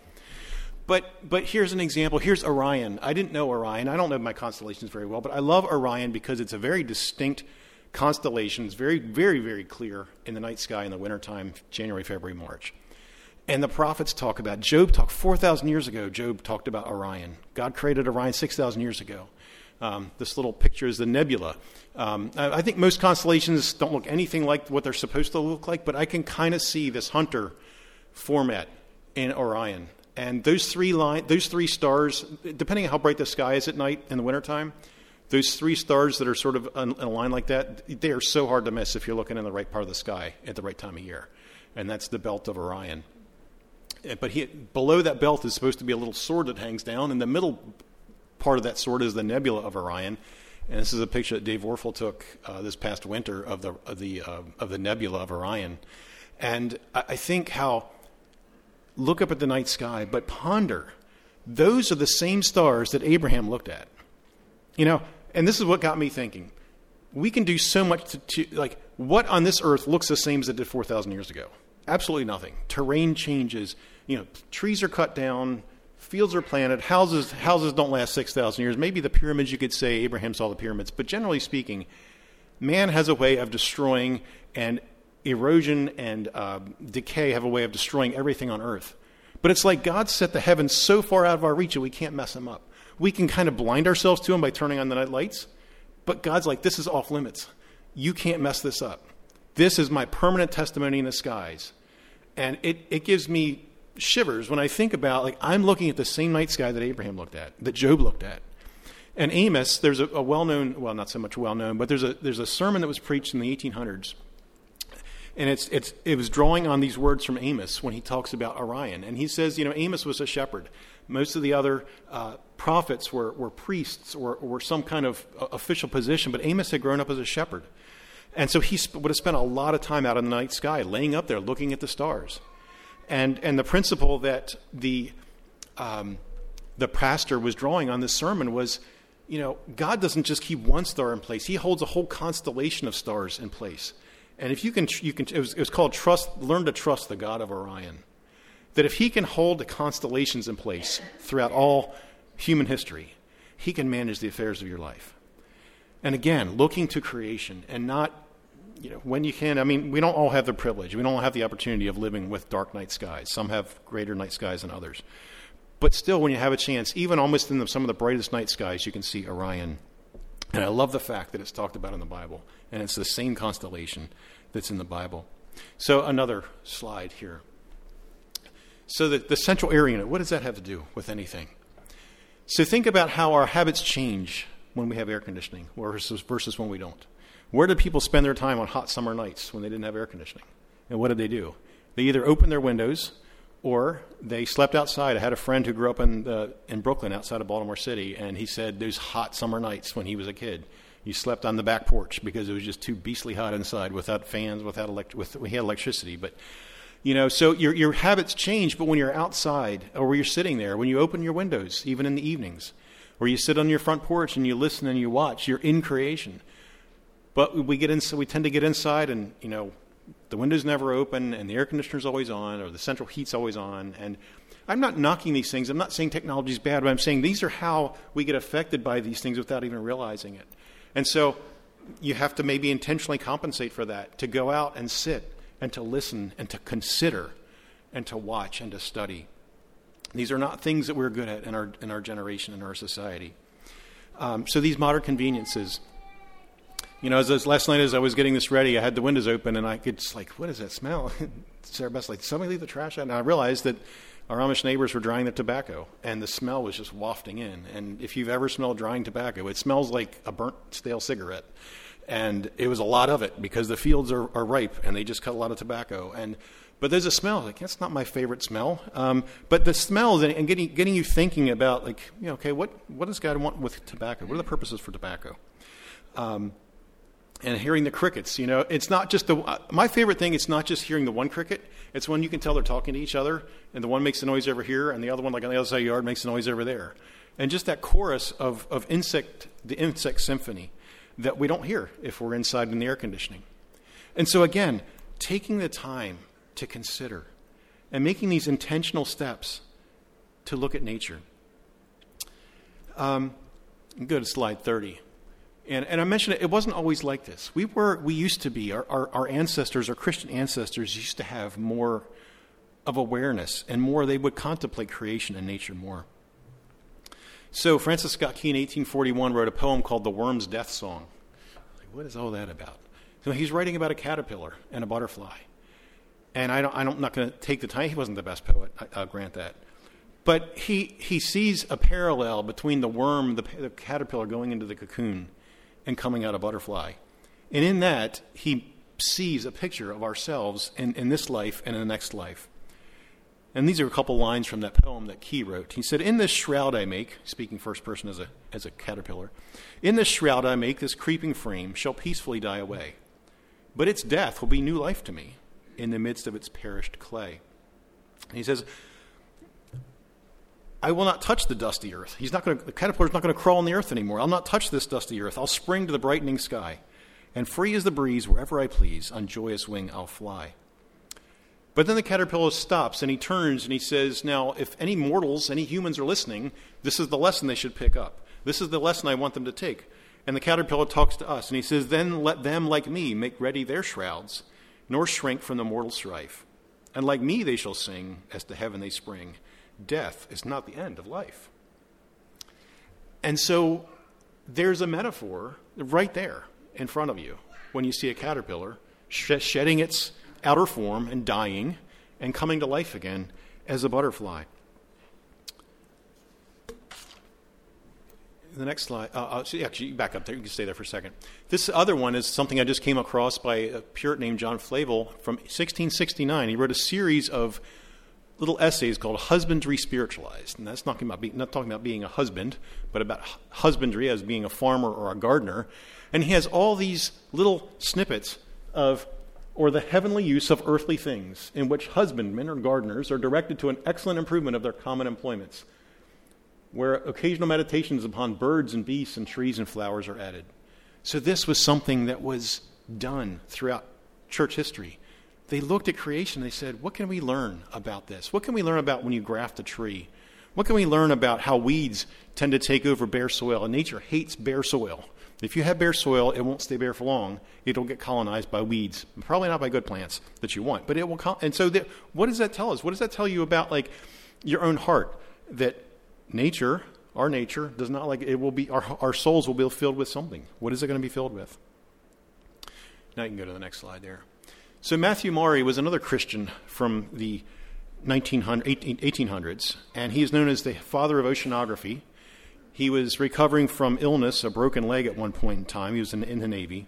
But, but here's an example. Here's Orion. I didn't know Orion. I don't know my constellations very well, but I love Orion because it's a very distinct – constellations, very, very, very clear in the night sky in the wintertime, January, February, March. And the prophets talk about, Job talked 4,000 years ago, Job talked about Orion. God created Orion 6,000 years ago. Um, this little picture is the nebula. Um, I, I, think most constellations don't look anything like what they're supposed to look like, but I can kind of see this hunter format in Orion. And those three line, those three stars, depending on how bright the sky is at night in the wintertime, those three stars that are sort of in a line like that, they are so hard to miss if you're looking in the right part of the sky at the right time of year. And that's the belt of Orion. But he, below that belt is supposed to be a little sword that hangs down, and the middle part of that sword is the nebula of Orion. And this is a picture that Dave Warfel took uh, this past winter of the of the uh, of the nebula of Orion. And I think how look up at the night sky, but ponder. Those are the same stars that Abraham looked at. You know, and this is what got me thinking. We can do so much to, to, like, what on this earth looks the same as it did 4,000 years ago? Absolutely nothing. Terrain changes. You know, trees are cut down, fields are planted, houses, houses don't last 6,000 years. Maybe the pyramids, you could say Abraham saw the pyramids, but generally speaking, man has a way of destroying, and erosion and uh, decay have a way of destroying everything on earth. But it's like God set the heavens so far out of our reach that we can't mess them up. We can kind of blind ourselves to them by turning on the night lights, but God's like, this is off limits. You can't mess this up. This is my permanent testimony in the skies. And it, it gives me shivers when I think about, like, I'm looking at the same night sky that Abraham looked at, that Job looked at. And Amos, there's a, a well known, well, not so much well known, but there's a, there's a sermon that was preached in the 1800s. And it's, it's, it was drawing on these words from Amos when he talks about Orion. And he says, you know, Amos was a shepherd. Most of the other uh, prophets were, were priests or, or some kind of uh, official position, but Amos had grown up as a shepherd. And so he sp- would have spent a lot of time out in the night sky, laying up there, looking at the stars. And, and the principle that the, um, the pastor was drawing on this sermon was you know, God doesn't just keep one star in place, He holds a whole constellation of stars in place. And if you can, you can it, was, it was called trust, learn to trust the God of Orion. That if He can hold the constellations in place throughout all human history, He can manage the affairs of your life. And again, looking to creation and not you know, when you can, I mean, we don't all have the privilege. We don't all have the opportunity of living with dark night skies. Some have greater night skies than others. But still, when you have a chance, even almost in the, some of the brightest night skies, you can see Orion. And I love the fact that it's talked about in the Bible. And it's the same constellation that's in the Bible. So, another slide here. So, the, the central area unit, what does that have to do with anything? So, think about how our habits change when we have air conditioning versus, versus when we don't. Where did people spend their time on hot summer nights when they didn't have air conditioning? And what did they do? They either opened their windows or they slept outside. I had a friend who grew up in, in Brooklyn outside of Baltimore City, and he said those hot summer nights when he was a kid. He slept on the back porch because it was just too beastly hot inside without fans, without elect- with, we had electricity. But, you know, so your, your habits change, but when you're outside or when you're sitting there, when you open your windows, even in the evenings, or you sit on your front porch and you listen and you watch, you're in creation. But we get in, so we tend to get inside, and you know, the window's never open, and the air conditioner's always on, or the central heat's always on. And I'm not knocking these things. I'm not saying technology's bad, but I'm saying these are how we get affected by these things without even realizing it. And so, you have to maybe intentionally compensate for that to go out and sit and to listen and to consider and to watch and to study. These are not things that we're good at in our in our generation in our society. Um, so these modern conveniences you know, as, as last night as I was getting this ready, I had the windows open and I could just like, what is that smell? Sarah Beth's like, somebody leave the trash out. And I realized that our Amish neighbors were drying their tobacco, and the smell was just wafting in. And if you've ever smelled drying tobacco, it smells like a burnt stale cigarette. And it was a lot of it because the fields are, are ripe and they just cut a lot of tobacco. And but there's a smell like that's not my favorite smell. Um, but the smells and, and, getting getting you thinking about like, you know, okay, what what does God want with tobacco? What are the purposes for tobacco? Um, and hearing the crickets. You know, it's not just the. Uh, my favorite thing. It's not just hearing the one cricket. It's when you can tell they're talking to each other, and the one makes the noise over here, and the other one, like on the other side of the yard, makes the noise over there, and just that chorus of of insect, the insect symphony, that we don't hear if we're inside in the air conditioning. And so again, taking the time to consider, and making these intentional steps to look at nature. Um, go to slide thirty. And, and I mentioned it, it wasn't always like this. We were, we used to be, our, our, our ancestors, our Christian ancestors used to have more of awareness and more, they would contemplate creation and nature more. So Francis Scott Key in 1841 wrote a poem called The Worm's Death Song. Like, what is all that about? So he's writing about a caterpillar and a butterfly. And I don't, I'm not going to take the time. He wasn't the best poet, I, will grant that. But he, he sees a parallel between the worm, the, the caterpillar going into the cocoon, and coming out a butterfly. And in that, he sees a picture of ourselves in, in this life and in the next life. And these are a couple lines from that poem that Key wrote. He said, In this shroud I make, speaking first person as a, as a caterpillar, in this shroud I make, this creeping frame shall peacefully die away. But its death will be new life to me in the midst of its perished clay. And he says, I will not touch the dusty earth. He's not going to, the caterpillar's not going to crawl on the earth anymore. I'll not touch this dusty earth. I'll spring to the brightening sky. And free as the breeze, wherever I please, on joyous wing I'll fly. But then the caterpillar stops and he turns and he says, Now, if any mortals, any humans are listening, this is the lesson they should pick up. This is the lesson I want them to take. And the caterpillar talks to us and he says, Then let them, like me, make ready their shrouds, nor shrink from the mortal strife. and like me they shall sing, as to heaven they spring. Death is not the end of life. And so there's a metaphor right there in front of you when you see a caterpillar shedding its outer form and dying and coming to life again as a butterfly. The next slide. Uh, uh, actually, back up there. You can stay there for a second. This other one is something I just came across by a Puritan named John Flavel from 1669. He wrote a series of little essays called "Husbandry Spiritualized," and that's not talking about being, not talking about being a husband, but about husbandry as being a farmer or a gardener. And he has all these little snippets of or the heavenly use of earthly things, in which husbandmen or gardeners are directed to an excellent improvement of their common employments, where occasional meditations upon birds and beasts and trees and flowers are added. So, this was something that was done throughout church history. They looked at creation they said, What can we learn about this? What can we learn about when you graft a tree? What can we learn about how weeds tend to take over bare soil? And nature hates bare soil. If you have bare soil, it won't stay bare for long. It'll get colonized by weeds, probably not by good plants that you want, but it will. Col- and so, what does that tell us? What does that tell you about like your own heart? That nature, our nature, does not like it. Will be our our souls will be filled with something. What is it going to be filled with? Now you can go to the next slide there. So Matthew Maury was another Christian from the 1800s, and he is known as the father of oceanography. He was recovering from illness, a broken leg at one point in time. He was in, in the Navy.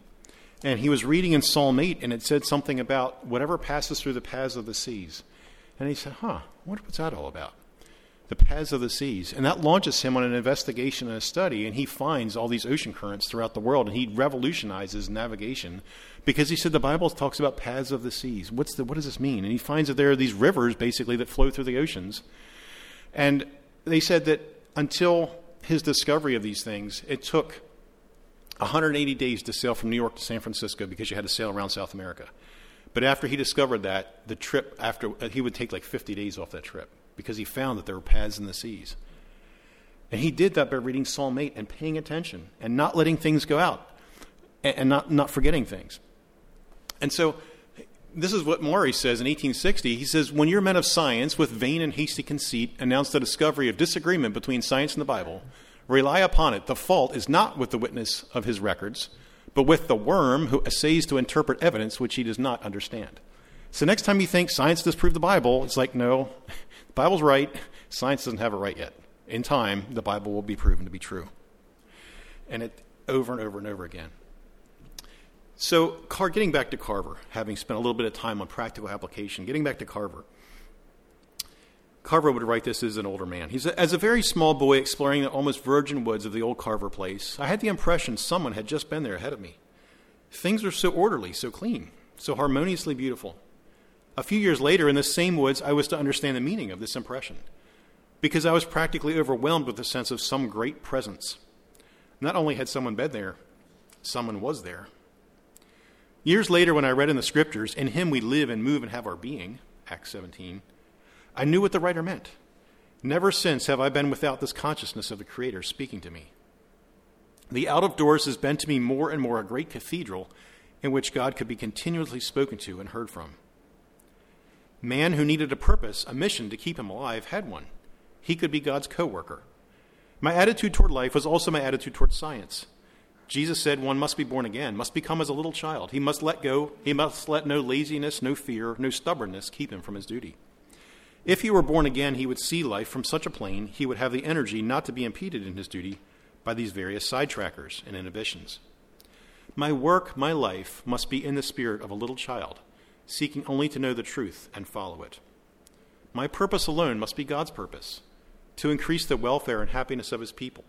And he was reading in Psalm 8, and it said something about whatever passes through the paths of the seas. And he said, Huh, what's that all about? The paths of the seas. And that launches him on an investigation and a study, and he finds all these ocean currents throughout the world, and he revolutionizes navigation because he said the Bible talks about paths of the seas. What's the, what does this mean? And he finds that there are these rivers, basically, that flow through the oceans. And they said that until his discovery of these things, it took 180 days to sail from New York to San Francisco because you had to sail around South America. But after he discovered that, the trip after uh, he would take like 50 days off that trip because he found that there were paths in the seas. And he did that by reading Psalm 8 and paying attention and not letting things go out and, and not, not forgetting things. And so this is what Maury says in 1860. He says, When your men of science, with vain and hasty conceit, announce the discovery of disagreement between science and the Bible, rely upon it. The fault is not with the witness of his records, but with the worm who essays to interpret evidence which he does not understand. So next time you think science disproves the Bible, it's like, no, the Bible's right. Science doesn't have it right yet. In time, the Bible will be proven to be true. And it over and over and over again. So, Car- getting back to Carver, having spent a little bit of time on practical application, getting back to Carver. Carver would write this as an older man. He's said, As a very small boy exploring the almost virgin woods of the old Carver place, I had the impression someone had just been there ahead of me. Things were so orderly, so clean, so harmoniously beautiful. A few years later, in the same woods, I was to understand the meaning of this impression, because I was practically overwhelmed with the sense of some great presence. Not only had someone been there, someone was there. Years later, when I read in the scriptures, In him we live and move and have our being, Acts 17, I knew what the writer meant. Never since have I been without this consciousness of the Creator speaking to me. The out of doors has been to me more and more a great cathedral in which God could be continuously spoken to and heard from. Man who needed a purpose, a mission to keep him alive, had one. He could be God's co worker. My attitude toward life was also my attitude toward science. Jesus said one must be born again, must become as a little child. He must let go. He must let no laziness, no fear, no stubbornness keep him from his duty. If he were born again, he would see life from such a plane, he would have the energy not to be impeded in his duty by these various sidetrackers and inhibitions. My work, my life, must be in the spirit of a little child, seeking only to know the truth and follow it. My purpose alone must be God's purpose, to increase the welfare and happiness of his people.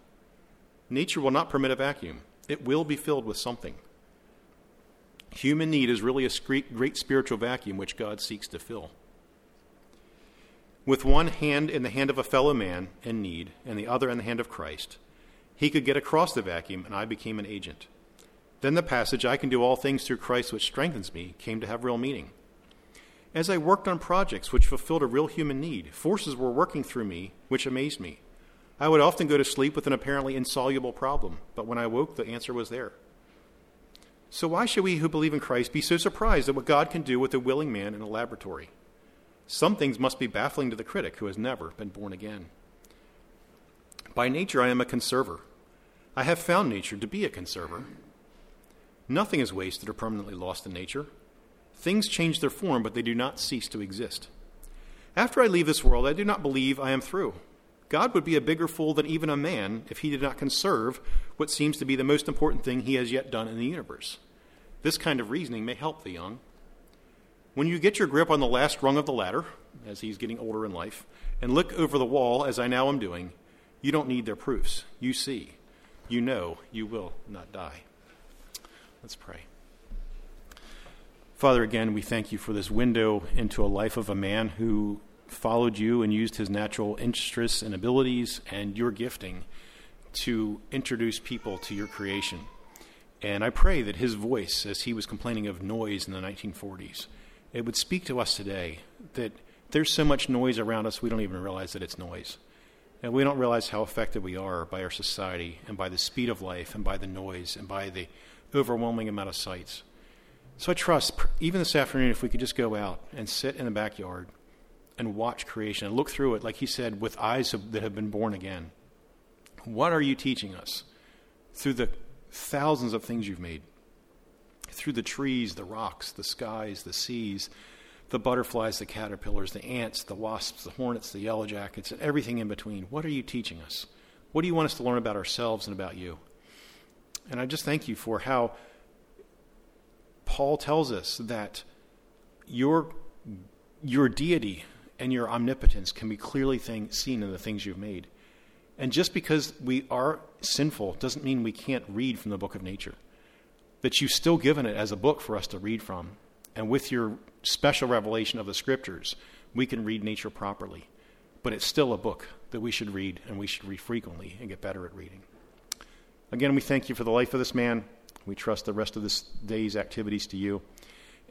Nature will not permit a vacuum. It will be filled with something. Human need is really a great spiritual vacuum which God seeks to fill. With one hand in the hand of a fellow man in need and the other in the hand of Christ, he could get across the vacuum, and I became an agent. Then the passage, I can do all things through Christ which strengthens me, came to have real meaning. As I worked on projects which fulfilled a real human need, forces were working through me which amazed me. I would often go to sleep with an apparently insoluble problem, but when I woke, the answer was there. So, why should we who believe in Christ be so surprised at what God can do with a willing man in a laboratory? Some things must be baffling to the critic who has never been born again. By nature, I am a conserver. I have found nature to be a conserver. Nothing is wasted or permanently lost in nature. Things change their form, but they do not cease to exist. After I leave this world, I do not believe I am through. God would be a bigger fool than even a man if he did not conserve what seems to be the most important thing he has yet done in the universe. This kind of reasoning may help the young. When you get your grip on the last rung of the ladder, as he's getting older in life, and look over the wall, as I now am doing, you don't need their proofs. You see, you know you will not die. Let's pray. Father, again, we thank you for this window into a life of a man who followed you and used his natural interests and abilities and your gifting to introduce people to your creation. And I pray that his voice, as he was complaining of noise in the 1940s, it would speak to us today that there's so much noise around us we don't even realize that it's noise. And we don't realize how affected we are by our society and by the speed of life and by the noise and by the overwhelming amount of sights. So I trust, even this afternoon, if we could just go out and sit in the backyard and watch creation and look through it, like he said, with eyes that have been born again. What are you teaching us through the thousands of things you've made? Through the trees, the rocks, the skies, the seas, the butterflies, the caterpillars, the ants, the wasps, the hornets, the yellow jackets, and everything in between. What are you teaching us? What do you want us to learn about ourselves and about you? And I just thank you for how Paul tells us that your, your deity and your omnipotence can be clearly thing, seen in the things you've made. And just because we are sinful doesn't mean we can't read from the book of nature. That you've still given it as a book for us to read from. And with your special revelation of the scriptures, we can read nature properly. But it's still a book that we should read, and we should read frequently and get better at reading. Again, we thank you for the life of this man. We trust the rest of this day's activities to you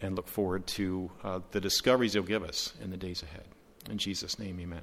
and look forward to uh, the discoveries you'll give us in the days ahead. In Jesus' name, amen.